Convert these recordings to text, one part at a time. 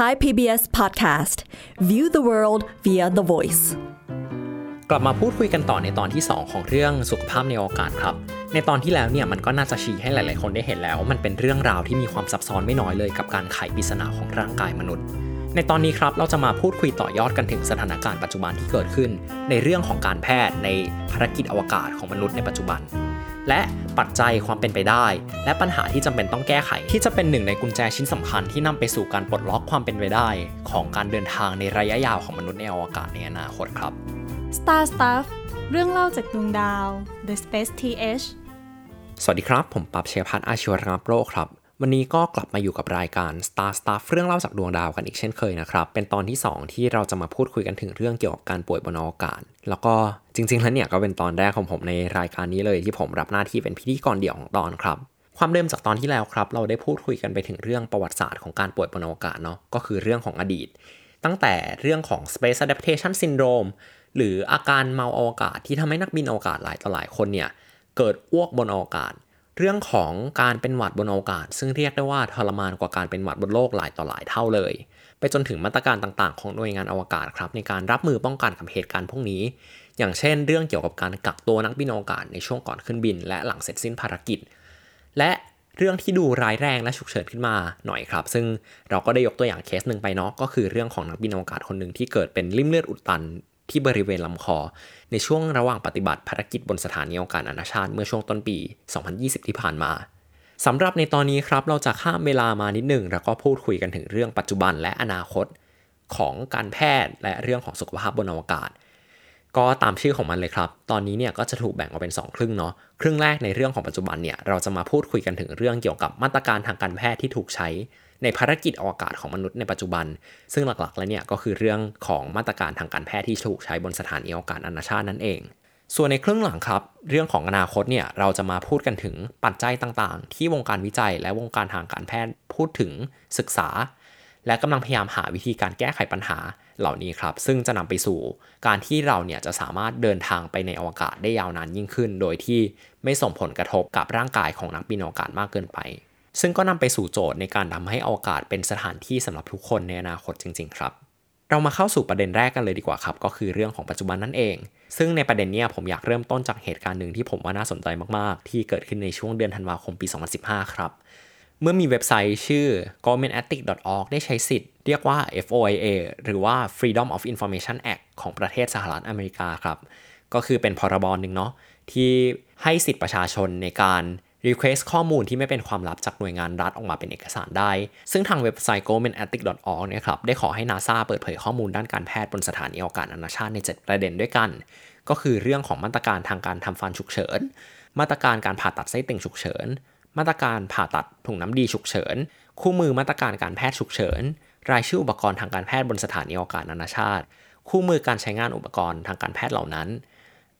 Thai PBS Podcast View the world via the voice กลับมาพูดคุยกันต่อในตอนที่ 2 ของเรื่องสุขภาพในอวกาศครับ ในตอนที่แล้วเนี่ยมันก็น่าจะชี้ให้หลาย ๆ คนได้เห็นแล้ว มันเป็นเรื่องราวที่มีความซับซ้อนไม่น้อยเลยกับการไขปริศนาของร่างกายมนุษย์ ในตอนนี้ครับเราจะมาพูดคุยต่อยอดกันถึงสถานการณ์ปัจจุบันที่เกิดขึ้น ในเรื่องของการแพทย์ในภารกิจอวกาศของมนุษย์ในปัจจุบัน และปัจจัยความเป็นไปได้ และปัญหาที่จำเป็นต้องแก้ไข ที่จะเป็นหนึ่งในกุญแจชิ้นสำคัญที่นำไปสู่การปลดล็อกความเป็นไปได้ ของการเดินทางในระยะยาวของมนุษย์ในอวกาศในอนาคตครับ Star Stuff เรื่องเล่าจากดวงดาว The Space TH สวัสดีครับ ผมปับเชยพัฒน์อาชีวรังโรคครับ วันนี้ก็กลับมาอยู่กับรายการ Star Stuff เรื่องเล่าจากดวงดาวกันอีกเช่นเคยนะครับ เป็นตอนที่ 2 ที่เราจะมาพูดคุยกันถึงเรื่องเกี่ยวกับการป่วยบนอวกาศ แล้วก็จริงๆแล้วเนี่ยก็เป็นตอนแรกของผมในรายการนี้เลยที่ผมรับหน้าที่เป็นพิธีกรเดี่ยวของตอนครับ ความเดิมจากตอนที่แล้วครับ เราได้พูดคุยกันไปถึงเรื่องประวัติศาสตร์ของการป่วยบนอวกาศเนาะ ก็คือเรื่องของอดีต ตั้งแต่เรื่องของ Space Adaptation Syndrome หรืออาการเมาอวกาศที่ทำให้นักบินอวกาศหลายต่อหลายคนเนี่ยเกิดอ้วกบนอวกาศ เรื่องของการเป็นหวัดบนอวกาศ ซึ่งเรียกได้ว่าทรมานกว่าการเป็นหวัดบนโลกหลายต่อหลายเท่าเลย ไปจนถึงมาตรการต่างๆ ของหน่วยงานอวกาศครับในการรับมือป้องกันกับเหตุการณ์พวกนี้ อย่างเช่น เรื่องเกี่ยวกับการกักตัวนักบินอวกาศในช่วงก่อนขึ้นบิน และหลังเสร็จสิ้นภารกิจ และเรื่องที่ดูร้ายแรงและฉุกเฉินขึ้นมาหน่อยครับ ซึ่งเราก็ได้ยกตัวอย่างเคสหนึ่งไปเนาะก็คือเรื่องของนักบินอวกาศคนหนึ่งที่เกิดเป็นริ่มเลือดอุดตัน ที่บริเวณลำคอ ในช่วงระหว่างปฏิบัติภารกิจบนสถานีอวกาศนานาชาติเมื่อช่วงต้นปี 2020 ที่ผ่านมาสำหรับในตอนนี้ครับเราจะข้ามเวลามานิดหนึ่งแล้วก็พูดคุยกันถึงเรื่องปัจจุบันและอนาคตของการแพทย์และเรื่องของสุขภาพบนอวกาศ ก็ตามชื่อของมันเลยครับ ตอนนี้เนี่ยก็จะถูกแบ่งออกเป็น 2 ครึ่งเนาะครึ่งแรกในเรื่องของปัจจุบันเนี่ยเราจะมาพูดคุยกันถึงเรื่องเกี่ยวกับมาตรการทางการแพทย์ที่ถูกใช้ ในภารกิจอวกาศของมนุษย์ในปัจจุบัน ซึ่งหลักๆ แล้วเนี่ยก็คือเรื่องของมาตรการทางการแพทย์ที่ถูกใช้บนสถานีอวกาศนานาชาตินั่นเอง ส่วนในครึ่งหลังครับ เรื่องของอนาคตเนี่ยเราจะมาพูดกันถึงปัจจัยต่างๆ ที่วงการวิจัยและวงการทางการแพทย์พูดถึงศึกษา และกำลังพยายามหาวิธีการแก้ไขปัญหาเหล่านี้ครับ ซึ่งจะนำไปสู่การที่เราเนี่ยจะสามารถเดินทางไปในอวกาศได้ยาวนานยิ่งขึ้น โดยที่ไม่ส่งผลกระทบกับร่างกายของนักบินอวกาศมากเกินไป ซึ่งก็นำไปสู่โจทย์ในการทำให้อวกาศเป็นสถานที่สำหรับทุกคนในอนาคตจริง ๆ ครับ เรามาเข้าสู่ประเด็นแรกกันเลยดีกว่าครับ ก็คือเรื่องของปัจจุบันนั่นเอง ซึ่งในประเด็นนี้ผมอยากเริ่มต้นจากเหตุการณ์หนึ่งที่ผมว่าน่าสนใจมากๆ ที่เกิดขึ้นในช่วงเดือนธันวาคมปี 2015 ครับเมื่อมีเว็บไซต์ชื่อ governmentethics.org ได้ใช้สิทธิ์ เรียกว่า FOIA หรือว่า Freedom of Information Act ของประเทศสหรัฐอเมริกาครับ ก็คือเป็นพรบรหนึ่งเนาะที่ให้สิทธิประชาชนในการ Request ข้อมูลที่ไม่เป็นความลับจากหน่วยงานรัฐออกมาเป็นเอกสารได้ ซึ่งทางเว็บไซต์ governmentethics.org เนี่ยครับได้ขอให้ NASA เปิดเผยข้อมูลด้านการแพทย์บนสถานีอวกาศนานาชาติใน 7 ประเด็นด้วยกัน ก็คือเรื่องของมาตรการทางการทำฟันฉุกเฉิน มาตรการการผ่าตัดไส้ติ่งฉุกเฉิน มาตรการผ่าตัดถุงน้ำดีฉุกเฉิน คู่มือมาตรการการแพทย์ฉุกเฉิน รายชื่ออุปกรณ์ทางการแพทย์บนสถานีอวกาศนานาชาติ คู่มือการใช้งานอุปกรณ์ทางการแพทย์เหล่านั้น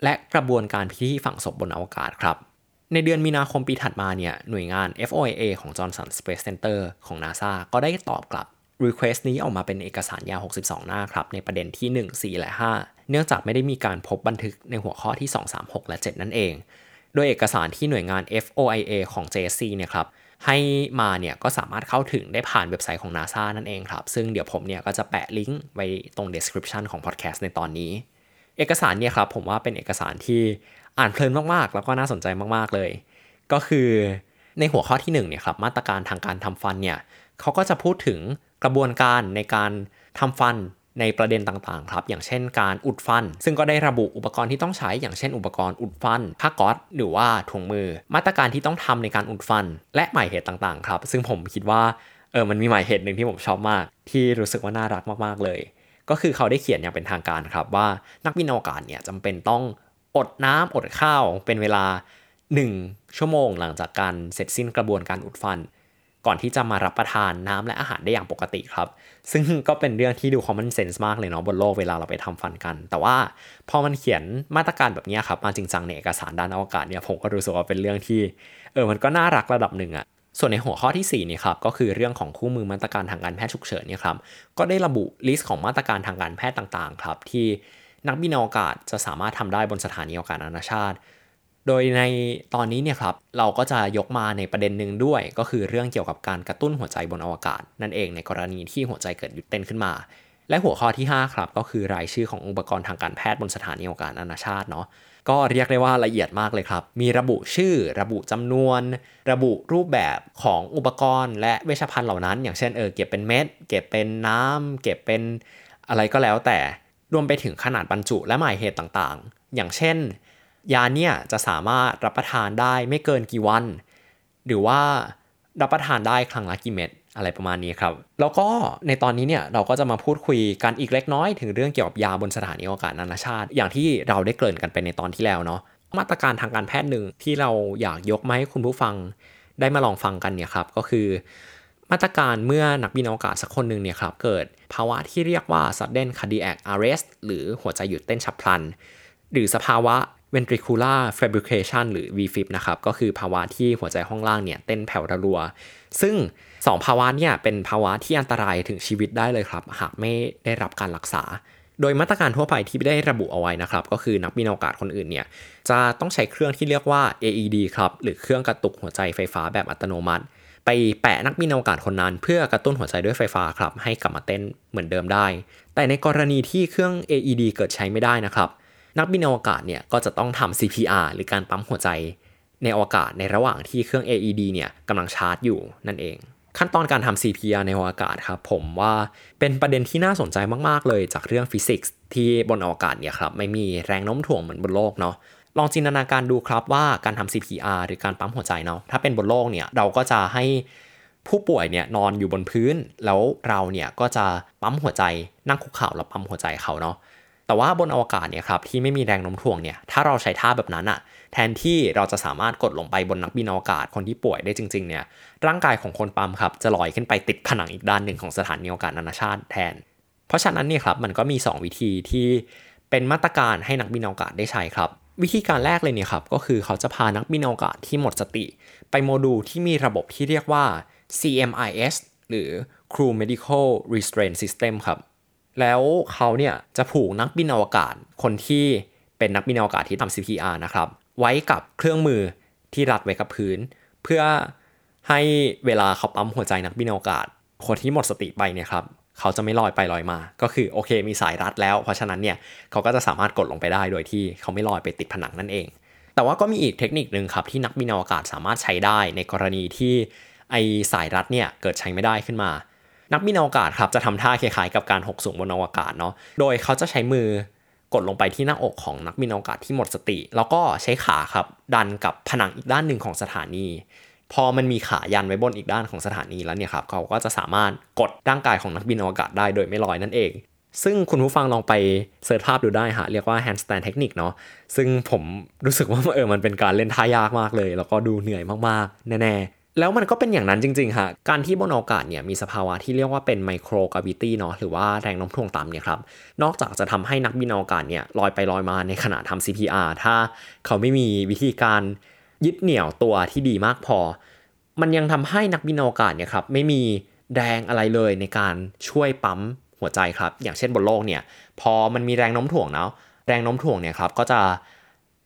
และกระบวนการพิธีฝังศพบนอวกาศครับ ในเดือนมีนาคมปีถัดมาเนี่ยหน่วยงาน FOIA ของ Johnson Space Center ของ NASA ก็ได้ตอบกลับ Request นี้ออกมาเป็นเอกสารยาว 62 หน้าครับ ในประเด็นที่ 1 4 และ 5 เนื่องจากไม่ได้มีการพบบันทึกในหัวข้อที่ 2 3 6 และ 7 นั่นเอง โดยเอกสารที่หน่วยงาน FOIA ของ JSC เนี่ยครับให้มาเนี่ยก็สามารถเข้าถึงได้ผ่านเว็บไซต์ของ NASA นั่นเองครับ ซึ่งเดี๋ยวผมเนี่ยก็จะแปะลิงก์ไว้ตรง description ของ podcast ในตอนนี้ เอกสารเนี่ยครับผมว่าเป็นเอกสารที่ อ่านเพลินมากๆ แล้วก็น่าสนใจมากๆเลย ก็คือในหัวข้อที่1เนี่ยครับมาตรการทางการทำฟันเนี่ยเขาก็จะพูดถึงกระบวนการในการทำฟันในประเด็นต่างๆครับ อย่างเช่นการอุดฟัน ซึ่งก็ได้ระบุอุปกรณ์ที่ต้องใช้ อย่างเช่น อุปกรณ์อุดฟันผ้าก๊อซหรือว่าถุงมือ มาตรการที่ต้องทำในการอุดฟัน และหมายเหตุต่างๆ ครับ ซึ่งผมคิดว่าเออมันมีหมายเหตุหนึ่งที่ผมชอบมาก ที่รู้สึกว่าน่ารักมากๆเลย ก็คือเขาได้เขียนอย่างเป็นทางการครับว่านักบินอวกาศเนี่ยจำเป็นต้อง อดน้ำอดข้าวเป็นเวลา 1 ชั่วโมงหลังจากการเสร็จสิ้นกระบวนการอุดฟัน ก่อนที่จะมารับประทานน้ำและอาหารได้อย่างปกติครับ ซึ่งก็เป็นเรื่องที่ดู common sense มากเลยเนาะบนโลกเวลาเราไปทำฟันกัน แต่ว่าพอมันเขียนมาตรการแบบนี้ครับมาจริงจังในเอกสารด้านอวกาศเนี่ยผมก็รู้สึกว่าเป็นเรื่องที่เออมันก็น่ารักระดับหนึ่งอะส่วนในหัวข้อที่4นี่ครับก็คือเรื่องของคู่มือมาตรการทางการแพทย์ฉุกเฉินเนี่ยครับก็ได้ระบุ list ของมาตรการทางการแพทย์ต่างๆครับที่ นักบินอวกาศจะสามารถทำได้บนสถานีอวกาศนานาชาติ โดยในตอนนี้เนี่ยครับเราก็จะยกมาในประเด็นหนึ่งด้วย ก็คือเรื่องเกี่ยวกับการกระตุ้นหัวใจบนอวกาศ นั่นเองในกรณีที่หัวใจเกิดหยุดเต้นขึ้นมา และหัวข้อที่ 5 ครับ ก็คือรายชื่อของอุปกรณ์ทางการแพทย์บนสถานีอวกาศนานาชาติเนาะก็เรียกได้ว่าละเอียดมากเลยครับ มีระบุชื่อ ระบุจำนวน ระบุรูปแบบของอุปกรณ์ และเวชภัณฑ์เหล่านั้น อย่างเช่นเออเก็บเป็นเม็ด เก็บเป็นน้ำเก็บเป็นอะไรก็แล้วแต่ รวมไปถึงขนาดบรรจุและหมายเหตุต่างๆ อย่างเช่น ยาเนี่ยจะสามารถรับประทานได้ไม่เกินกี่วัน หรือว่ารับประทานได้ครั้งละกี่เม็ดอะไรประมาณนี้ครับ แล้วก็ในตอนนี้เนี่ยเราก็จะมาพูดคุยกันอีกเล็กน้อยถึงเรื่องเกี่ยวกับยาบนสถานีอวกาศนานาชาติ อย่างที่เราได้เกริ่นกันไปในตอนที่แล้วเนาะมาตรการทางการแพทย์หนึ่งที่เราอยากยกมาให้คุณผู้ฟัง ได้มาลองฟังกันเนี่ยครับก็คือ มาตรการเมื่อนักบินอวกาศสักคนหนึ่งเนี่ยครับเกิดภาวะที่เรียกว่า sudden cardiac arrest หรือหัวใจหยุดเต้นฉับพลัน หรือสภาวะ ventricular fibrillation หรือ VFib นะครับ ก็คือภาวะที่หัวใจห้องล่างเนี่ยเต้นแผ่วระรัว ซึ่ง 2 ภาวะเนี่ยเป็นภาวะที่อันตรายถึงชีวิตได้เลยครับ หากไม่ได้รับการรักษา โดยมาตรการทั่วไปที่ได้ระบุเอาไว้นะครับ ก็คือนักบินอวกาศคนอื่นเนี่ยจะต้องใช้เครื่องที่เรียกว่า AED ครับ หรือเครื่องกระตุกหัวใจไฟฟ้าแบบอัตโนมัติ ไปแปะนักบินอวกาศคนนั้น เพื่อกระตุ้นหัวใจด้วยไฟฟ้าครับให้กลับมาเต้นเหมือนเดิมได้ แต่ในกรณีที่เครื่อง AED เกิดใช้ไม่ได้นะครับ นักบินอวกาศเนี่ยก็จะต้องทำ CPR หรือการปั๊มหัวใจ ในอวกาศในระหว่างที่เครื่อง AED เนี่ยกำลังชาร์จอยู่นั่นเอง ขั้นตอนการทำ CPR ในอวกาศครับผมว่าเป็นประเด็นที่น่าสนใจมาก ๆ เลยจากเรื่องฟิสิกส์ที่บนอวกาศเนี่ยครับไม่มีแรงโน้มถ่วงเหมือนบนโลกเนาะ ลองจินตนาการดูครับว่าการทำ CPR หรือการปั๊มหัวใจเนาะถ้าเป็นบนโลกเนี่ยเราก็จะให้ผู้ป่วยเนี่ยนอนอยู่บนพื้น แล้วเราเนี่ยก็จะปั๊มหัวใจนั่งคุกเข่าแล้วปั๊มหัวใจเขาเนาะแต่ว่าบนอวกาศเนี่ยครับที่ไม่มีแรงโน้มถ่วงเนี่ยถ้าเราใช้ท่าแบบนั้นอะแทนที่เราจะสามารถกดลงไปบนนักบินอวกาศคนที่ป่วยได้จริงๆเนี่ยร่างกายของคนปั๊มครับจะลอยขึ้นไปติดผนังอีกด้านหนึ่งของสถานีอวกาศนานาชาติแทน เพราะฉะนั้นเนี่ยครับมันก็มี 2 วิธีที่เป็นมาตรการให้นักบินอวกาศได้ใช้ครับ วิธีการแรกเลยเนี่ยครับก็คือเขาจะพานักบินอวกาศที่หมดสติ ไปโมดูลที่มีระบบที่เรียกว่า CMIS หรือ Crew Medical Restraint System ครับ แล้วเขาเนี่ยจะผูกนักบินอวกาศคนที่เป็นนักบินอวกาศที่ทำ CPR นะครับ ไว้กับเครื่องมือที่รัดไว้กับพื้น เพื่อให้เวลาเขาปั๊มหัวใจนักบินอวกาศ คนที่หมดสติไปเนี่ยครับ เขาจะไม่ลอยไปลอยมา ก็คือโอเคมีสายรัดแล้ว เพราะฉะนั้นเนี่ยเขาก็จะสามารถกดลงไปได้โดยที่เขาไม่ลอยไปติดผนังนั่นเอง แต่ว่าก็มีอีกเทคนิคหนึ่งครับที่นักบินอวกาศสามารถใช้ได้ในกรณีที่ไอสายรัดเนี่ยเกิดใช้ไม่ได้ขึ้นมา นักบินอวกาศครับจะทำท่าคล้ายๆกับการหกสูงบนอวกาศเนาะ โดยเขาจะใช้มือกดลงไปที่หน้าอกของนักบินอวกาศที่หมดสติ แล้วก็ใช้ขาครับดันกับผนังอีกด้านหนึ่งของสถานี พอมันมีขายันไว้บนอีกด้านของสถานีแล้วเนี่ยครับเขาก็จะสามารถกดร่างกายของนักบินอวกาศได้โดยไม่ลอยนั่นเอง ซึ่งคุณผู้ฟังลองไปเสิร์ชภาพดูได้ฮะเรียกว่า handstand technique เนาะซึ่งผมรู้สึกว่าเออมันเป็นการเล่นท่ายากมากเลย แล้วก็ดูเหนื่อยมากๆ แน่ๆ แล้วมันก็เป็นอย่างนั้นจริงๆฮะการที่บนอวกาศเนี่ยมีสภาวะที่เรียกว่าเป็นไมโครกราวิตี้เนาะหรือว่าแรงโน้มถ่วงต่ำเนี่ยครับนอกจากจะทำให้นักบินอวกาศเนี่ยลอยไปลอยมาในขณะทำ CPR ถ้าเขาไม่มีวิธีการ ยึดเหนี่ยวตัวที่ดีมากพอ มันยังทำให้นักบินอวกาศเนี่ยครับไม่มีแรงอะไรเลยในการช่วยปั๊มหัวใจครับ อย่างเช่นบนโลกเนี่ยพอมันมีแรงโน้มถ่วงเนาะแรงโน้มถ่วงเนี่ยครับก็จะ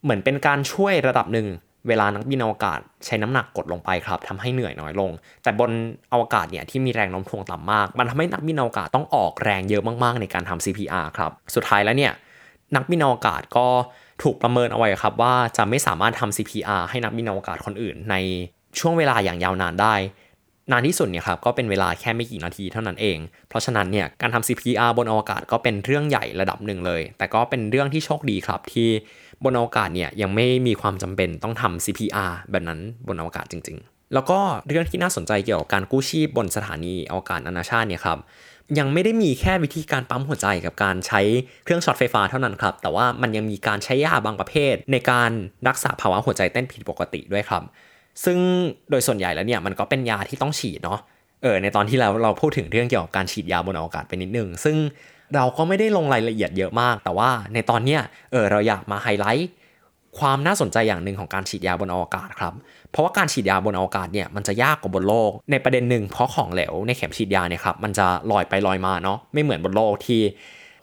เหมือนเป็นการช่วยระดับหนึ่งเวลานักบินอวกาศใช้น้ำหนักกดลงไปครับทำให้เหนื่อยน้อยลง แต่บนอวกาศเนี่ยที่มีแรงโน้มถ่วงต่ำมาก มันทำให้นักบินอวกาศต้องออกแรงเยอะมากๆ ในการทำ CPR ครับ สุดท้ายแล้วเนี่ยนักบินอวกาศก็ ถูกประเมินเอาไว้ครับว่าจะไม่สามารถทำ CPR ให้นักบินอวกาศคนอื่น ในช่วงเวลาอย่างยาวนานได้ นานที่สุดเนี่ยครับก็เป็นเวลาแค่ไม่กี่นาทีเท่านั้นเอง เพราะฉะนั้นเนี่ยการทำ CPR บนอวกาศก็เป็นเรื่องใหญ่ระดับหนึ่งเลย แต่ก็เป็นเรื่องที่โชคดีครับที่บนอวกาศเนี่ยยังไม่มีความจำเป็นต้องทำ CPR แบบนั้นบนอวกาศจริง ๆ แล้วก็เรื่องที่น่าสนใจเกี่ยวกับการกู้ชีพบนสถานีอวกาศนานาชาติเนี่ยครับ ยังไม่ได้มีแค่วิธีการปั๊มหัวใจกับการใช้เครื่องช็อตไฟฟ้าเท่านั้นครับ แต่ว่ามันยังมีการใช้ยาบางประเภท ในการรักษาภาวะหัวใจเต้นผิดปกติด้วยครับ ซึ่งโดยส่วนใหญ่แล้วเนี่ยมันก็เป็นยาที่ต้องฉีดเนาะเออในตอนที่เราเราพูดถึงเรื่องเกี่ยวกับการฉีดยาบนอวกาศไปนิดนึง ซึ่งเราก็ไม่ได้ลงรายละเอียดเยอะมาก แต่ว่าในตอนเนี้ยเออเราอยากมาไฮไลท์ ความน่าสนใจอย่างหนึ่งของการฉีดยาบนอวกาศครับ เพราะว่าการฉีดยาบนอวกาศเนี่ยมันจะยากกว่าบนโลก ในประเด็นหนึ่งเพราะของเหลวในเข็มฉีดยาเนี่ยครับมันจะลอยไปลอยมาเนาะไม่เหมือนบนโลกที่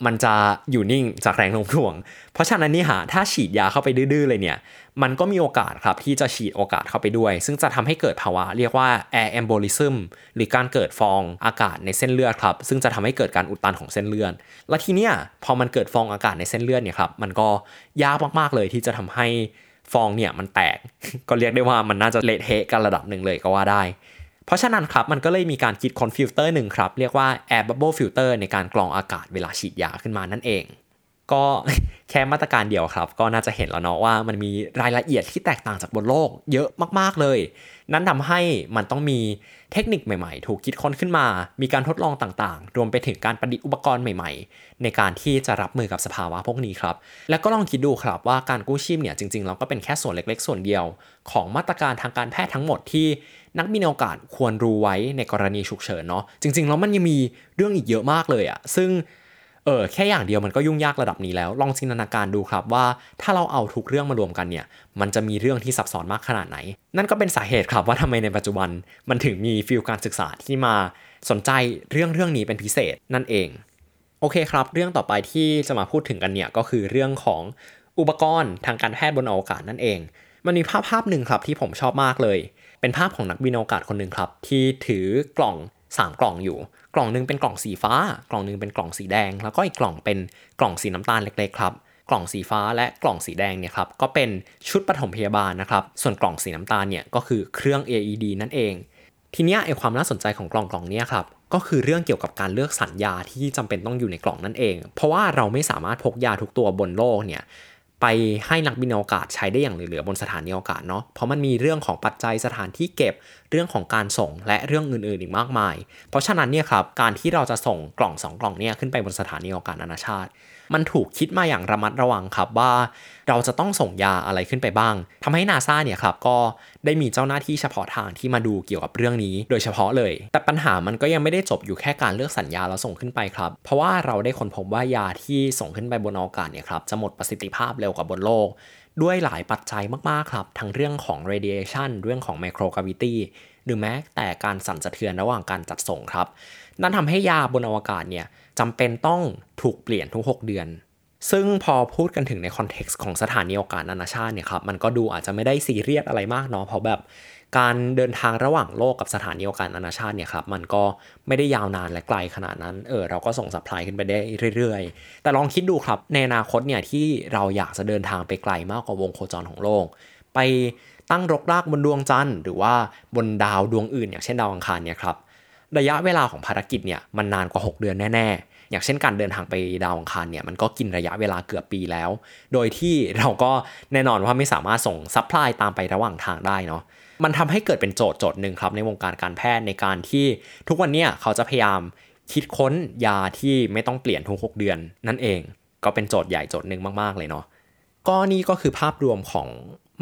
มันจะอยู่นิ่งจากแรงโน้มถ่วง เพราะฉะนั้นนี่ฮะถ้าฉีดยาเข้าไปดื้อๆเลยเนี่ย มันก็มีโอกาสครับที่จะฉีดอากาศเข้าไปด้วย ซึ่งจะทำให้เกิดภาวะเรียกว่า air embolism หรือการเกิดฟองอากาศในเส้นเลือดครับ ซึ่งจะทำให้เกิดการอุดตันของเส้นเลือด และทีเนี้ยพอมันเกิดฟองอากาศในเส้นเลือดเนี่ยครับมันก็ยากมากๆเลยที่จะทำให้ฟองเนี่ยมันแตก ก็เรียกได้ว่ามันน่าจะเละเทะกันระดับหนึ่งเลยก็ว่าได้ เพราะฉะนั้นครับมันก็เลยมีการคิดค้นฟิลเตอร์หนึ่งครับ เรียกว่า air bubble filter ในการกรองอากาศเวลาฉีดยาขึ้นมานั่นเอง ก็แค่มาตรการเดียวครับ ก็น่าจะเห็นแล้วเนาะว่ามันมีรายละเอียดที่แตกต่างจากบนโลกเยอะมากๆเลย นั่นทำให้มันต้องมีเทคนิคใหม่ๆ ถูกคิดค้นขึ้นมา มีการทดลองต่างๆ รวมไปถึงการประดิษฐ์อุปกรณ์ใหม่ๆ ในการที่จะรับมือกับสภาวะพวกนี้ครับ แล้วก็ลองคิดดูครับว่าการกู้ชีพเนี่ยจริงๆเราก็เป็นแค่ส่วนเล็ก ๆ ส่วนเดียว ของมาตรการทางการแพทย์ทั้งหมดที่นักบินอวกาศควรรู้ไว้ในกรณีฉุกเฉินเนาะจริงๆแล้วมันยังมีเรื่องอีกเยอะมากเลยอะซึ่ง เออแค่อย่างเดียวมันก็ยุ่งยากระดับนี้แล้ว ลองจินตนาการดูครับว่า ถ้าเราเอาทุกเรื่องมารวมกันเนี่ย มันจะมีเรื่องที่ซับซ้อนมากขนาดไหน นั่นก็เป็นสาเหตุครับว่าทำไมในปัจจุบันมันถึงมีฟิลการศึกษาที่มาสนใจเรื่องเรื่องนี้เป็นพิเศษนั่นเอง โอเคครับ เรื่องต่อไปที่จะมาพูดถึงกันเนี่ยก็คือเรื่องของอุปกรณ์ทางการแพทย์บนอวกาศนั่นเอง มันมีภาพภาพหนึ่งครับที่ผมชอบมากเลย เป็นภาพของนักบินอวกาศคนหนึ่งครับ ที่ถือกล่อง 3 กล่องอยู่ กล่องหนึ่งเป็นกล่องสีฟ้า กล่องหนึ่งเป็นกล่องสีแดง แล้วก็อีกกล่องเป็นกล่องสีน้ำตาลเล็กๆครับกล่องสีฟ้าและกล่องสีแดงเนี่ยครับก็เป็นชุดปฐมพยาบาลนะครับส่วนกล่องสีน้ำตาลเนี่ยก็คือเครื่อง AED นั่นเอง ทีนี้ไอความน่าสนใจของกล่องกล่องนี้ครับก็คือเรื่องเกี่ยวกับการเลือกสรรยาที่จำเป็นต้องอยู่ในกล่องนั่นเอง เพราะว่าเราไม่สามารถพกยาทุกตัวบนโลกเนี่ยไปให้นักบินอวกาศใช้ได้อย่างเหลือๆบนสถานีอวกาศเนาะเพราะมันมีเรื่องของปัจจัยสถานที่เก็บ เรื่องของการส่งและเรื่องอื่นๆอีกมากมาย เพราะฉะนั้นเนี่ยครับการที่เราจะส่งกล่อง 2 กล่องเนี่ยขึ้นไปบนสถานีอวกาศนานาชาติ มันถูกคิดมาอย่างระมัดระวังครับว่าเราจะต้องส่งยาอะไรขึ้นไปบ้างทำให้นาซาเนี่ยครับก็ได้มีเจ้าหน้าที่เฉพาะทางที่มาดูเกี่ยวกับเรื่องนี้โดยเฉพาะเลย แต่ปัญหามันก็ยังไม่ได้จบอยู่แค่การเลือกสัญญาแล้วส่งขึ้นไปครับ เพราะว่าเราได้ค้นพบว่ายาที่ส่งขึ้นไปบนอวกาศเนี่ยครับจะหมดประสิทธิภาพเร็วกว่าบนโลก ด้วยหลายปัจจัยมากๆครับ ทั้งเรื่องของ radiation เรื่องของ microgravity หรือแม้แต่การสั่นสะเทือนระหว่างการจัดส่งครับ นั่นทำให้ยาบนอวกาศเนี่ยจำเป็นต้องถูกเปลี่ยนทุก 6 เดือน ซึ่งพอพูดกันถึงใน context ของสถานีอวกาศนานาชาติเนี่ยครับ มันก็ดูอาจจะไม่ได้ซีเรียสอะไรมากเนาะ เพราะแบบ การเดินทางระหว่างโลกกับสถานีอวกาศนานาชาติเนี่ยครับมันก็ไม่ได้ยาวนานและไกลขนาดนั้นเออเราก็ส่ง supply ขึ้นไปได้เรื่อยๆ แต่ลองคิดดูครับในอนาคตเนี่ยที่เราอยากจะเดินทางไปไกลมากกว่าวงโคจรของโลก ไปตั้งรกรากบนดวงจันทร์หรือว่าบนดาวดวงอื่น อย่างเช่นดาวอังคารเนี่ยครับระยะเวลาของภารกิจเนี่ยมันนานกว่า 6 เดือนแน่ ๆ อย่างเช่นการเดินทางไปดาวอังคารเนี่ยมันก็กินระยะเวลาเกือบปีแล้ว โดยที่เราก็แน่นอนว่าไม่สามารถส่ง supply ตามไประหว่างทางได้เนาะ มันทำให้เกิดเป็นโจทย์โจทย์หนึ่งครับในวงการการแพทย์ในการที่ทุกวันเนี้เขาจะพยายามคิดค้นยาที่ไม่ต้องเปลี่ยนทุก 6 เดือน นั่นเองก็เป็นโจทย์ใหญ่โจทย์หนึ่งมากๆเลยเนาะก็นี่ก็คือภาพรวมของ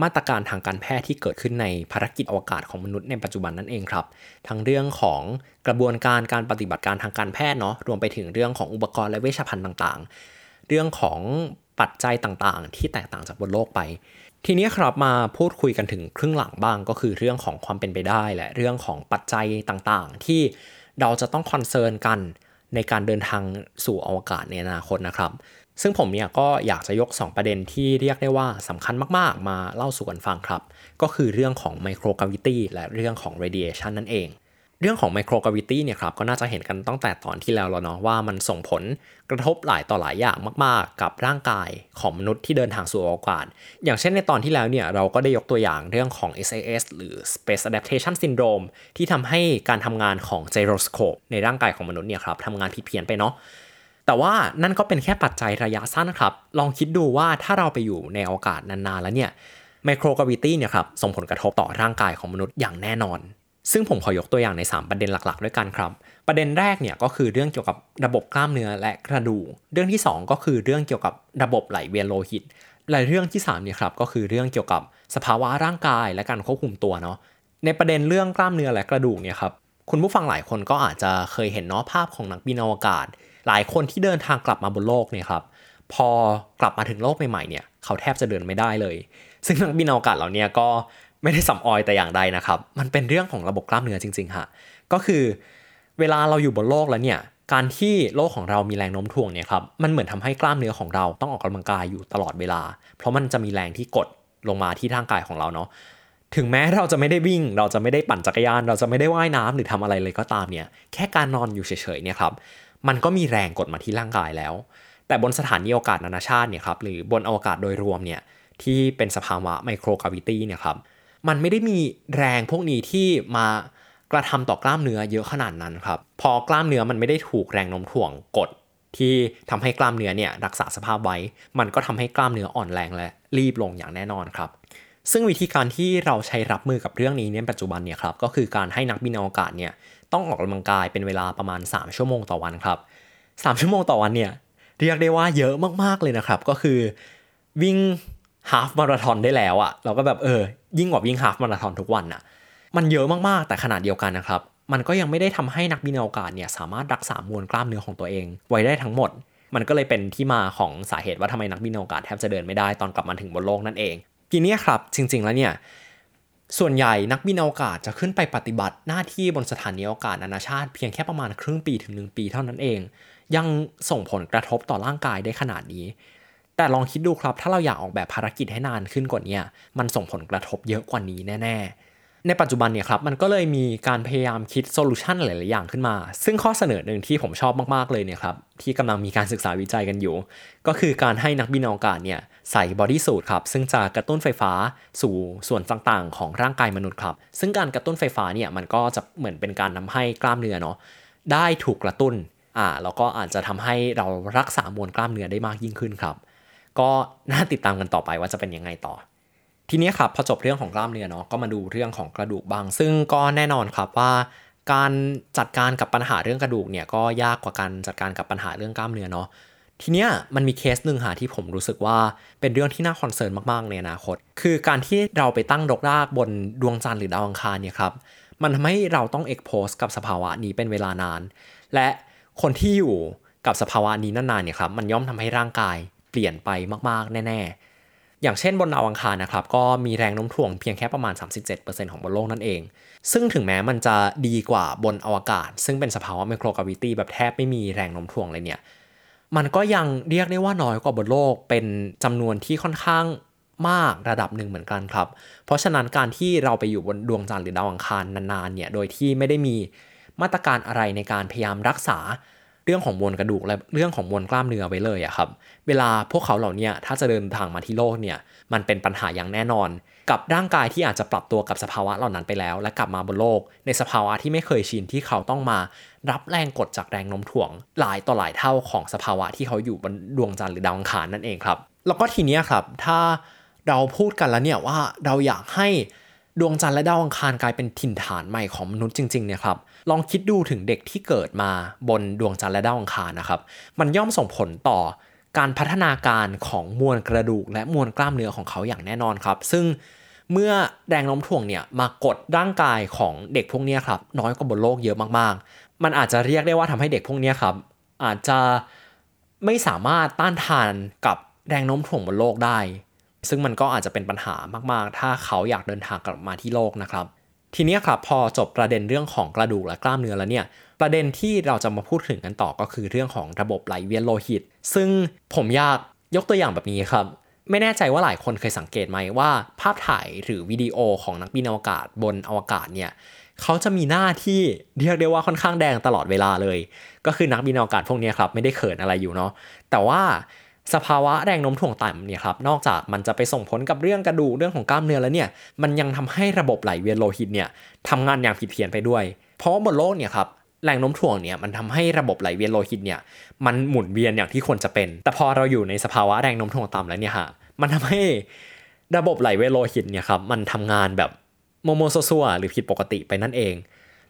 มาตรการทางการแพทย์ที่เกิดขึ้นในภารกิจอวกาศของมนุษย์ในปัจจุบันนั่นเองครับ ทั้งเรื่องของกระบวนการการปฏิบัติการทางการแพทย์เนาะรวมไปถึงเรื่องของอุปกรณ์และเวชภัณฑ์ต่างๆ เรื่องของปัจจัยต่างๆ ที่แตกต่างจากบนโลกไป ทีนี้ครับมาพูดคุยกันถึงครึ่งหลังบ้างก็คือเรื่องของความเป็นไปได้และเรื่องของปัจจัยต่างๆ ที่เราจะต้องคอนเซิร์นกันในการเดินทางสู่อวกาศในอนาคตนะครับ ซึ่งผมเนี่ยก็อยากจะยก 2 ประเด็นที่เรียกได้ว่าสำคัญมากๆ มาเล่าสู่กันฟังครับ ก็คือเรื่องของ microgravity และเรื่องของ radiation นั่นเอง เรื่องของ microgravity เนี่ยครับก็น่าจะเห็นกันตั้งแต่ตอนที่แล้วแล้วเนาะว่ามันส่งผลกระทบหลายต่อหลายอย่างมาก ๆ กับร่างกายของมนุษย์ที่เดินทางสู่อวกาศ อย่างเช่นในตอนที่แล้วเนี่ยเราก็ได้ยกตัวอย่างเรื่องของ SAS หรือ Space Adaptation Syndrome ที่ทำให้การทำงานของ gyroscope ในร่างกายของมนุษย์เนี่ยครับทำงานผิดเพี้ยนไปเนาะแต่ว่านั่นก็เป็นแค่ปัจจัยระยะสั้นครับ ลองคิดดูว่าถ้าเราไปอยู่ในอวกาศนานๆแล้วเนี่ยไมโครกราวิตี้เนี่ยครับส่งผลกระทบต่อร่างกายของมนุษย์อย่างแน่นอน ซึ่งผมขอยกตัวอย่างใน 3 ประเด็นหลักๆ ด้วยกันครับ ประเด็นแรกเนี่ยก็คือเรื่องเกี่ยวกับระบบกล้ามเนื้อและกระดูก เรื่องที่ 2 ก็คือเรื่องเกี่ยวกับระบบไหลเวียนโลหิต และเรื่องที่3เนี่ยครับก็คือเรื่องเกี่ยวกับสภาวะร่างกายและการควบคุมตัวเนาะ ในประเด็นเรื่องกล้ามเนื้อและกระดูกเนี่ยครับ คุณผู้ฟังหลายคนก็อาจจะเคยเห็นเนาะภาพของนักบินอวกาศ หลายคนที่เดินทางกลับมาบนโลกเนี่ยครับ พอกลับมาถึงโลกใหม่ๆเนี่ย เขาแทบจะเดินไม่ได้เลย ซึ่งนักบินอวกาศเหล่านี้ก็ ไม่ได้สำออยแต่อย่างใดนะครับ มันเป็นเรื่องของระบบกล้ามเนื้อจริงๆฮะก็คือเวลาเราอยู่บนโลกแล้วเนี่ยการที่โลกของเรามีแรงโน้มถ่วงเนี่ยครับมันเหมือนทำให้กล้ามเนื้อของเราต้องออกกำลังกายอยู่ตลอดเวลา เพราะมันจะมีแรงที่กดลงมาที่ร่างกายของเราเนาะถึงแม้เราจะไม่ได้วิ่ง เราจะไม่ได้ปั่นจักรยาน เราจะไม่ได้ว่ายน้ำหรือทำอะไรเลยก็ตามเนี่ยแค่การนอนอยู่เฉยๆเนี่ยครับมันก็มีแรงกดมาที่ร่างกายแล้ว แต่บนสถานีอวกาศนานาชาติเนี่ยครับหรือบนอวกาศโดยรวมเนี่ยที่เป็นสภาวะไมโครกราวิตี้เนี่ยครับ มันไม่ได้มีแรงพวกนี้ที่มากระทำต่อกล้ามเนื้อเยอะขนาดนั้นครับพอกล้ามเนื้อมันไม่ได้ถูกแรงโน้มถ่วงกดที่ทำให้กล้ามเนื้อเนี่ยรักษาสภาพไว้ มันก็ทำให้กล้ามเนื้ออ่อนแรงและรีบลงอย่างแน่นอนครับ ซึ่งวิธีการที่เราใช้รับมือกับเรื่องนี้ในปัจจุบันเนี่ยครับก็คือการให้นักบินอวกาศเนี่ยต้องออกกำลังกายเป็นเวลาประมาณ 3 ชั่วโมงต่อวันครับ 3 ชั่วโมงต่อวันเนี่ยเรียกได้ว่าเยอะมากๆเลยนะครับ ก็คือวิ่งฮาฟมาราธอนได้แล้วอะเราก็แบบเออ ยิ่งกว่าวิ่งฮาฟมาราธอนทุกวันอะมันเยอะมากๆแต่ขนาดเดียวกันนะครับมันก็ยังไม่ได้ทำให้นักบินอวกาศเนี่ยสามารถรักษามวลกล้ามเนื้อของตัวเอง ไว้ได้ทั้งหมด มันก็เลยเป็นที่มาของสาเหตุว่าทำไมนักบินอวกาศแทบจะเดินไม่ได้ตอนกลับมาถึงบนโลกนั่นเองทีนี้ครับจริง ๆแล้วเนี่ยส่วนใหญ่นักบินอวกาศจะขึ้นไปปฏิบัติหน้าที่บนสถานีอวกาศนานาชาติ เพียงแค่ประมาณครึ่งปีถึง 1 ปีเท่านั้นเอง ยังส่งผลกระทบต่อร่างกายได้ขนาดนี้ แต่ลองคิดดูครับ ถ้าเราอยากออกแบบภารกิจให้นานขึ้นกว่านี้มันส่งผลกระทบเยอะกว่านี้แน่ ๆในปัจจุบันเนี่ยครับมันก็เลยมีการพยายามคิด solution หลาย ๆ อย่างขึ้นมา ซึ่งข้อเสนอหนึ่งที่ผมชอบมาก ๆ เลยเนี่ยครับที่กำลังมีการศึกษาวิจัยกันอยู่ ก็คือการให้นักบินอวกาศเนี่ยใส่ bodysuit ครับซึ่งจะกระตุ้นไฟฟ้าสู่ส่วนต่าง ๆ ของร่างกายมนุษย์ครับ ซึ่งการกระตุ้นไฟฟ้าเนี่ยมันก็จะเหมือนเป็นการทำให้กล้ามเนื้อเนาะได้ถูกกระตุ้นอ่าแล้วก็อาจจะทำให้เรารักษามวลกล้ามเนื้อได้มากยิ่งขึ้นครับ ก็น่าติดตามกันต่อไปว่าจะเป็นยังไงต่อ ทีนี้ครับพอจบเรื่องของกล้ามเนื้อเนาะก็มาดูเรื่องของกระดูกบ้าง ซึ่งก็แน่นอนครับว่า การจัดการกับปัญหาเรื่องกระดูกเนี่ยก็ยากกว่าการจัดการกับปัญหาเรื่องกล้ามเนื้อเนาะทีเนี้ยมันมีเคสหนึ่งฮะที่ผมรู้สึกว่าเป็นเรื่องที่น่า concern มากๆในอนาคต คือการที่เราไปตั้งรกรากบนดวงจันทร์หรือดาวอังคารเนี่ยครับมันทำให้เราต้อง expose กับสภาวะนี้เป็นเวลานาน และคนที่อยู่กับสภาวะนี้นานๆเนี่ยครับมันย่อมทำให้ร่างกาย เปลี่ยนไปมาก ๆ แน่ ๆ อย่างเช่นบนดาวอังคารนะครับ ก็มีแรงโน้มถ่วงเพียงแค่ประมาณ 37%ของบนโลกนั่นเอง ซึ่งถึงแม้มันจะดีกว่าบนอวกาศ ซึ่งเป็นสภาวะไมโครกราวิตี้แบบแทบไม่มีแรงโน้มถ่วงเลยเนี่ย มันก็ยังเรียกได้ว่าน้อยกว่าบนโลก เป็นจำนวนที่ค่อนข้างมากระดับหนึ่งเหมือนกันครับ เพราะฉะนั้นการที่เราไปอยู่บนดวงจันทร์หรือดาวอังคารนานๆเนี่ย โดยที่ไม่ได้มีมาตรการอะไรในการพยายามรักษา รื่องของมวลกระดูกและเรื่องของมวลกล้ามเนื้อไว้เลยอะครับเวลาพวกเขาเหล่านี้ถ้าจะเดินทางมาที่โลกเนี่ยมันเป็นปัญหาอย่างแน่นอน กับร่างกายที่อาจจะปรับตัวกับสภาวะเหล่านั้นไปแล้ว และกลับมาบนโลก ในสภาวะที่ไม่เคยชินที่เขาต้องมา รับแรงกดจากแรงโน้มถ่วง หลายต่อหลายเท่าของสภาวะที่เขาอยู่บนดวงจันทร์หรือดาวอังคารนั่นเองครับ แล้วก็ทีนี้ครับถ้าเราพูดกันแล้วเนี่ยว่าเราอยากให้ดวงจันทร์และดาวอังคารกลายเป็นถิ่นฐานใหม่ของมนุษย์จริงๆเนี่ยครับ ลองคิดดูถึงเด็กที่เกิดมาบนดวงจันทร์และดาวอังคารนะครับ มันย่อมส่งผลต่อการพัฒนาการของมวลกระดูก และมวลกล้ามเนื้อของเขาอย่างแน่นอนครับ ซึ่งเมื่อแรงโน้มถ่วงเนี่ยมากดร่างกายของเด็กพวกนี้ครับน้อยกว่าบนโลกเยอะมากๆ มันอาจจะเรียกได้ว่าทำให้เด็กพวกนี้ครับ อาจจะไม่สามารถต้านทานกับแรงโน้มถ่วงบนโลกได้ ซึ่งมันก็อาจจะเป็นปัญหามากๆ ถ้าเขาอยากเดินทางกลับมาที่โลกนะครับ ทีนี้ครับพอจบประเด็นเรื่องของกระดูกและกล้ามเนื้อแล้วเนี่ยประเด็นที่เราจะมาพูดถึงกันต่อก็คือเรื่องของระบบไหลเวียนโลหิต ซึ่งผมอยากยกตัวอย่างแบบนี้ครับ ไม่แน่ใจว่าหลายคนเคยสังเกตไหมว่า ภาพถ่ายหรือวิดีโอของนักบินอวกาศบนอวกาศเนี่ยเขาจะมีหน้าที่เรียกได้ว่าค่อนข้างแดงตลอดเวลาเลย ก็คือนักบินอวกาศพวกนี้ครับไม่ได้เขินอะไรอยู่เนาะแต่ว่า สภาวะแรงโน้มถ่วงต่ำเนี่ยครับนอกจากมันจะไปส่งผลกับเรื่องกระดูกเรื่องของกล้ามเนื้อแล้วเนี่ยมันยังทำให้ระบบไหลเวียนโลหิตเนี่ยทำงานอย่างผิดเพี้ยนไปด้วย เพราะบนโลกเนี่ยครับแรงโน้มถ่วงเนี่ยมันทำให้ระบบไหลเวียนโลหิตเนี่ยมันหมุนเวียนอย่างที่ควรจะเป็น แต่พอเราอยู่ในสภาวะแรงโน้มถ่วงต่ำแล้วเนี่ยฮะมันทำให้ระบบไหลเวียนโลหิตเนี่ยครับมันทำงานแบบมั่วๆซั่วๆหรือผิดปกติไปนั่นเอง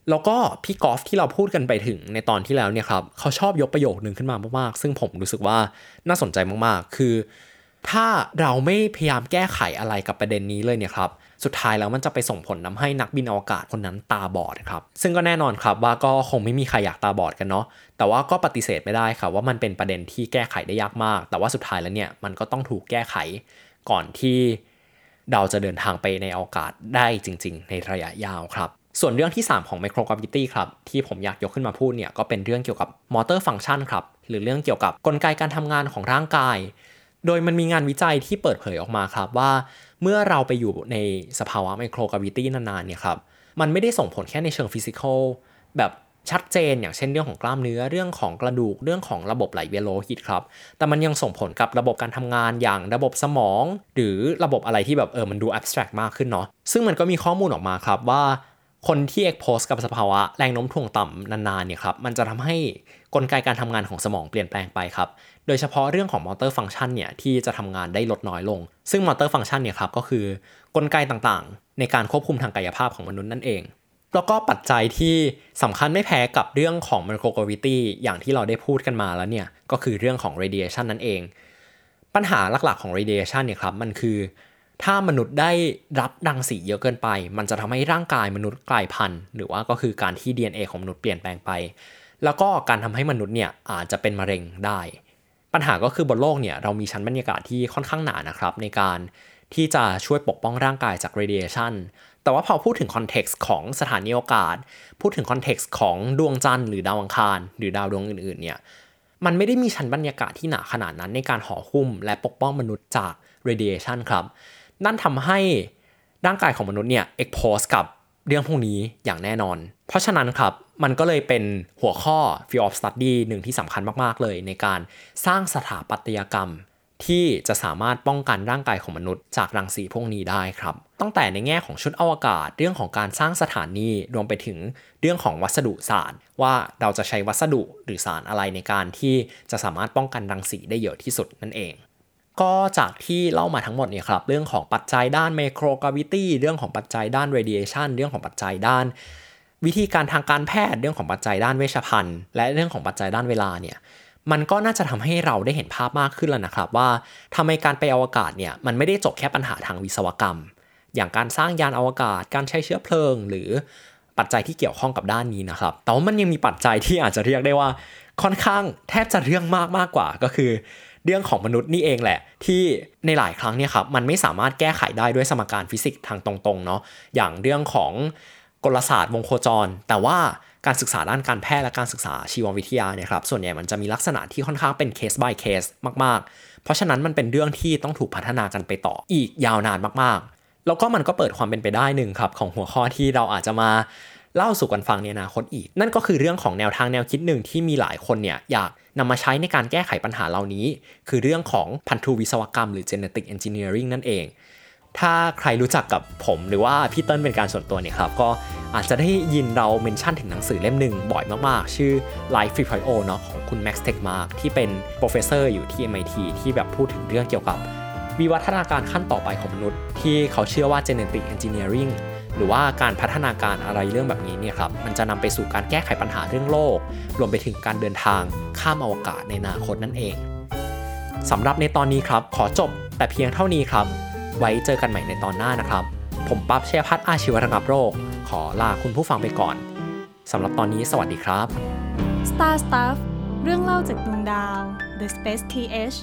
แล้วก็พี่กอล์ฟที่เราพูดกันไปถึงในตอนที่แล้วเนี่ยครับเขาชอบยกประโยคหนึ่งขึ้นมามากๆ ซึ่งผมรู้สึกว่าน่าสนใจมากๆ คือ ถ้าเราไม่พยายามแก้ไขอะไรกับประเด็นนี้เลยเนี่ยครับสุดท้ายแล้วมันจะไปส่งผลทาให้นักบินอวกาศคนนั้นตาบอดครับซึ่งก็แน่นอนครับว่าก็คงไม่มีใครอยากตาบอดกันเนาะแต่ว่าก็ปฏิเสธไม่ได้ครับว่ามันเป็นประเด็นที่แก้ไขได้ยากมาก แต่ว่าสุดท้ายแล้วเนี่ยมันก็ต้องถูกแก้ไขก่อนที่เราจะเดินทางไปในอวกาศได้จริง ๆ ในระยะยาวครับ ส่วนเรื่องที่ 3 ของ microgravity ครับ ที่ผมอยากยกขึ้นมาพูดเนี่ยก็เป็นเรื่องเกี่ยวกับ motor function ครับ หรือเรื่องเกี่ยวกับกลไกการทำงานของร่างกาย โดยมันมีงานวิจัยที่เปิดเผยออกมาครับว่า เมื่อเราไปอยู่ในสภาวะ microgravity นานๆเนี่ยครับมันไม่ได้ส่งผลแค่ในเชิงฟิสิกอลแบบชัดเจนอย่างเช่นเรื่องของกล้ามเนื้อเรื่องของกระดูกเรื่องของระบบไหลเวียนโลหิตครับ แต่มันยังส่งผลกับระบบการทำงานอย่างระบบสมอง หรือระบบอะไรที่แบบเออมันดู abstract มากขึ้นเนาะซึ่งมันก็มีข้อมูลออกมาครับว่า คนที่ expose กับสภาวะแรงโน้มถ่วงต่ำนานๆเนี่ยครับมันจะทำให้กลไกการทำงานของสมองเปลี่ยนแปลงไปครับ โดยเฉพาะเรื่องของ motor function เนี่ยที่จะทำงานได้ลดน้อยลง ซึ่ง motor function เนี่ยครับก็คือกลไกต่างๆ ในการควบคุมทางกายภาพของมนุษย์นั่นเอง แล้วก็ปัจจัยที่สำคัญไม่แพ้กับเรื่องของ microgravity อย่างที่เราได้พูดกันมาแล้วเนี่ยก็คือเรื่องของ radiation นั่นเอง ปัญหาหลักๆของ radiation เนี่ยครับมันคือ ถ้ามนุษย์ได้รับรังสีเยอะเกินไป มันจะทำให้ร่างกายมนุษย์กลายพันธุ์ หรือว่าก็คือการที่ DNA ของมนุษย์เปลี่ยนแปลงไป แล้วก็การทำให้มนุษย์เนี่ยอาจจะเป็นมะเร็งได้ ปัญหาก็คือบนโลกเนี่ยเรามีชั้นบรรยากาศที่ค่อนข้างหนานะครับ ในการที่จะช่วยปกป้องร่างกายจาก radiation แต่ว่าพอพูดถึงคอนเท็กซ์ของสถานีอวกาศ พูดถึงคอนเท็กซ์ของดวงจันทร์หรือดาวอังคาร หรือดาวดวงอื่นๆเนี่ยมันไม่ได้มีชั้นบรรยากาศที่หนาขนาดนั้นในการห่อหุ้ม และปกป้องมนุษย์จาก radiation ครับ นั่นทำให้ร่างกายของมนุษย์เนี่ย expose กับเรื่องพวกนี้อย่างแน่นอน เพราะฉะนั้นครับ มันก็เลยเป็นหัวข้อ field of study หนึ่งที่สำคัญมาก ๆ เลย ในการสร้างสถาปัตยกรรม ที่จะสามารถป้องกันร่างกายของมนุษย์จากรังสีพวกนี้ได้ครับ ตั้งแต่ในแง่ของชุดอวกาศ เรื่องของการสร้างสถานี รวมไปถึงเรื่องของวัสดุสารว่าเราจะใช้วัสดุหรือสารอะไรในการที่จะสามารถป้องกันรังสีได้เยอะที่สุดนั่นเอง ก็จากที่เล่ามาทั้งหมดเนี่ยครับเรื่องของปัจจัยด้านไมโครกราวิตี้เรื่องของปัจจัยด้านเรดิเอชันเรื่องของปัจจัยด้าน วิธีการทางการแพทย์เรื่องของปัจจัยด้านเวชภัณฑ์ และเรื่องของปัจจัยด้านเวลาเนี่ยมันก็น่าจะทำให้เราได้เห็นภาพมากขึ้นแล้วนะครับ ว่าทำไมการไปอวกาศเนี่ยมันไม่ได้จบแค่ปัญหาทางวิศวกรรม อย่างการสร้างยานอวกาศ การใช้เชื้อเพลิง หรือปัจจัยที่เกี่ยวข้องกับด้านนี้นะครับ แต่ว่ามันยังมีปัจจัยที่อาจจะเรียกได้ว่าค่อนข้างแทบจะเรื่องมากมากกว่าก็คือ เรื่องของมนุษย์นี่เองแหละ ที่ในหลายครั้งเนี่ยครับมันไม่สามารถแก้ไขได้ด้วยสมการฟิสิกส์ทางตรงๆเนาะอย่างเรื่องของกลศาสตร์วงโคจร แต่ว่าการศึกษาด้านการแพทย์และการศึกษาชีววิทยาเนี่ยครับส่วนใหญ่มันจะมีลักษณะที่ค่อนข้างเป็นเคส by เคสมากๆ เพราะฉะนั้นมันเป็นเรื่องที่ต้องถูกพัฒนากันไปต่ออีกยาวนานมากๆ แล้วก็มันก็เปิดความเป็นไปได้หนึ่งครับของหัวข้อที่เราอาจจะมา เล่าสู่กันฟังในอนาคตอีก นั่นก็คือเรื่องของแนวทางแนวคิดหนึ่งที่มีหลายคนเนี่ยอยากนำมาใช้ในการแก้ไขปัญหาเหล่านี้ คือเรื่องของพันธุวิศวกรรมหรือ genetic engineering นั่นเอง ถ้าใครรู้จักกับผมหรือว่าพี่เติ้ลเป็นการส่วนตัวเนี่ยครับก็อาจจะได้ยินเราเมนชั่นถึงหนังสือเล่มหนึ่งบ่อยมากๆ ชื่อ Life 3.0เนาะของคุณ Max Tegmark ที่เป็น professor อยู่ที่ MIT ที่แบบพูดถึงเรื่องเกี่ยวกับวิวัฒนาการขั้นต่อไปของมนุษย์ ที่เขาเชื่อว่า genetic engineering หรือว่าการพัฒนาการอะไรเรื่องแบบนี้เนี่ยครับมันจะนำไปสู่การแก้ไขปัญหาเรื่องโลก รวมไปถึงการเดินทางข้ามอวกาศในอนาคตนั่นเองสำหรับในตอนนี้ครับ ขอจบแต่เพียงเท่านี้ครับ ไว้เจอกันใหม่ในตอนหน้านะครับ ผมปั๊บ ชยภัทร อาชีวระงับโรค ขอลาคุณผู้ฟังไปก่อนสำหรับตอนนี้สวัสดีครับ Star Stuff เรื่องเล่าจากดวงดาว The Space TH